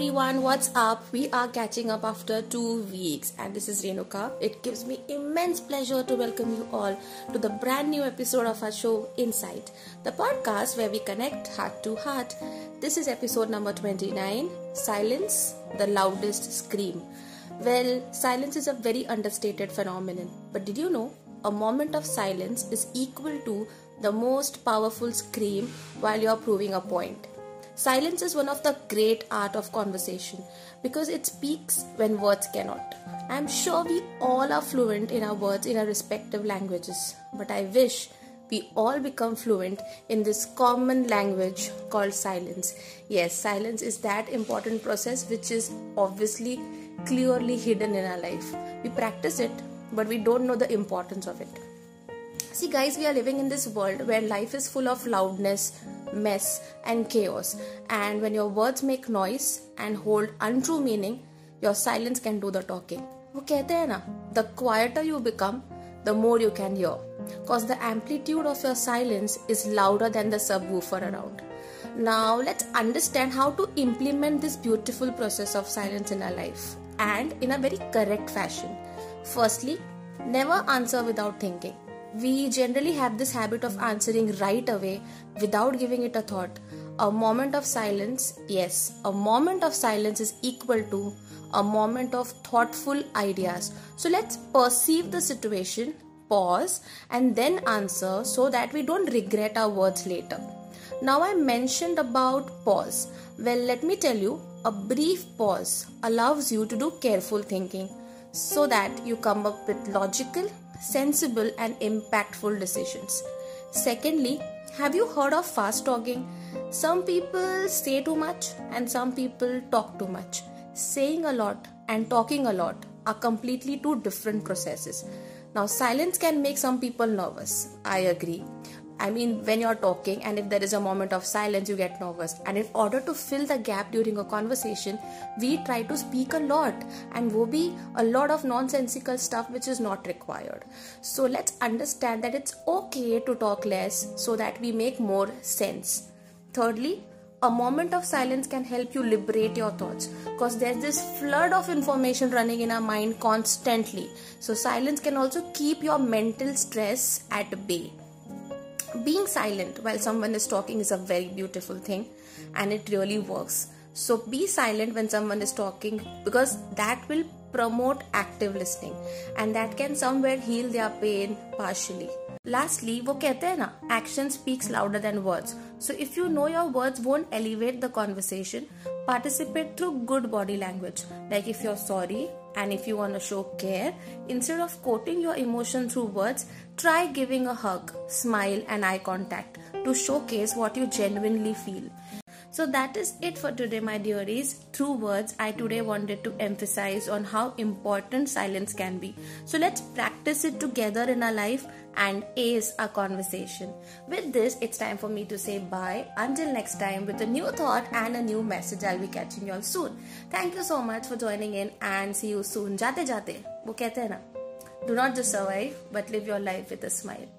everyone, what's up? We are catching up after two weeks, and this is Renuka. It gives me immense pleasure to welcome you all to the brand new episode of our show Insight, the podcast where we connect heart to heart. This is episode number 29 Silence, the loudest scream. Well, silence is a very understated phenomenon, but did you know a moment of silence is equal to the most powerful scream while you're proving a point? Silence is one of the great art of conversation because it speaks when words cannot. I'm sure we all are fluent in our words in our respective languages, but I wish we all become fluent in this common language called silence. Yes, silence is that important process which is obviously clearly hidden in our life. We practice it, but we don't know the importance of it. See, guys, we are living in this world where life is full of loudness, mess, and chaos. And when your words make noise and hold untrue meaning, your silence can do the talking. वो कहते हैं ना the quieter you become, the more you can hear. Because the amplitude of your silence is louder than the subwoofer around. Now, let's understand how to implement this beautiful process of silence in our life and in a very correct fashion. Firstly, never answer without thinking we generally have this habit of answering right away without giving it a thought. A moment of silence, yes, a moment of silence is equal to a moment of thoughtful ideas. So let's perceive the situation, pause, and then answer so that we don't regret our words later. Now, I mentioned about pause. Well, let me tell you, a brief pause allows you to do careful thinking so that you come up with logical sensible, and impactful decisions. Secondly, have you heard of fast talking? Some people say too much and some people talk too much. Saying a lot and talking a lot are completely two different processes. Now, silence can make some people nervous. I agree. I mean, when you're talking and if there is a moment of silence, you get nervous. And in order to fill the gap during a conversation, we try to speak a lot and will be a lot of nonsensical stuff which is not required. So let's understand that it's okay to talk less so that we make more sense. Thirdly, a moment of silence can help you liberate your thoughts because there's this flood of information running in our mind constantly. So, silence can also keep your mental stress at bay being silent while someone is talking is a very beautiful thing and it really works so be silent when someone is talking because that will promote active listening and that can somewhere heal their pain partially lastly वो कहते हैं ना action speaks louder than words so if you know your words won't elevate the conversation participate through good body language like if you're sorry and if you want to show care instead of quoting your emotion through words try giving a hug smile and eye contact to showcase what you genuinely feel so that is it for today, my dearies. Through words, I today wanted to emphasize on how important silence can be. So let's practice it together in our life and ace our conversation. With this, it's time for me to say bye. Until next time, with a new thought and a new message, I'll be catching you all soon. Thank you so much for joining in and see you soon. Jate jate, वो कहते हैं ना, do not just survive, but live your life with a smile.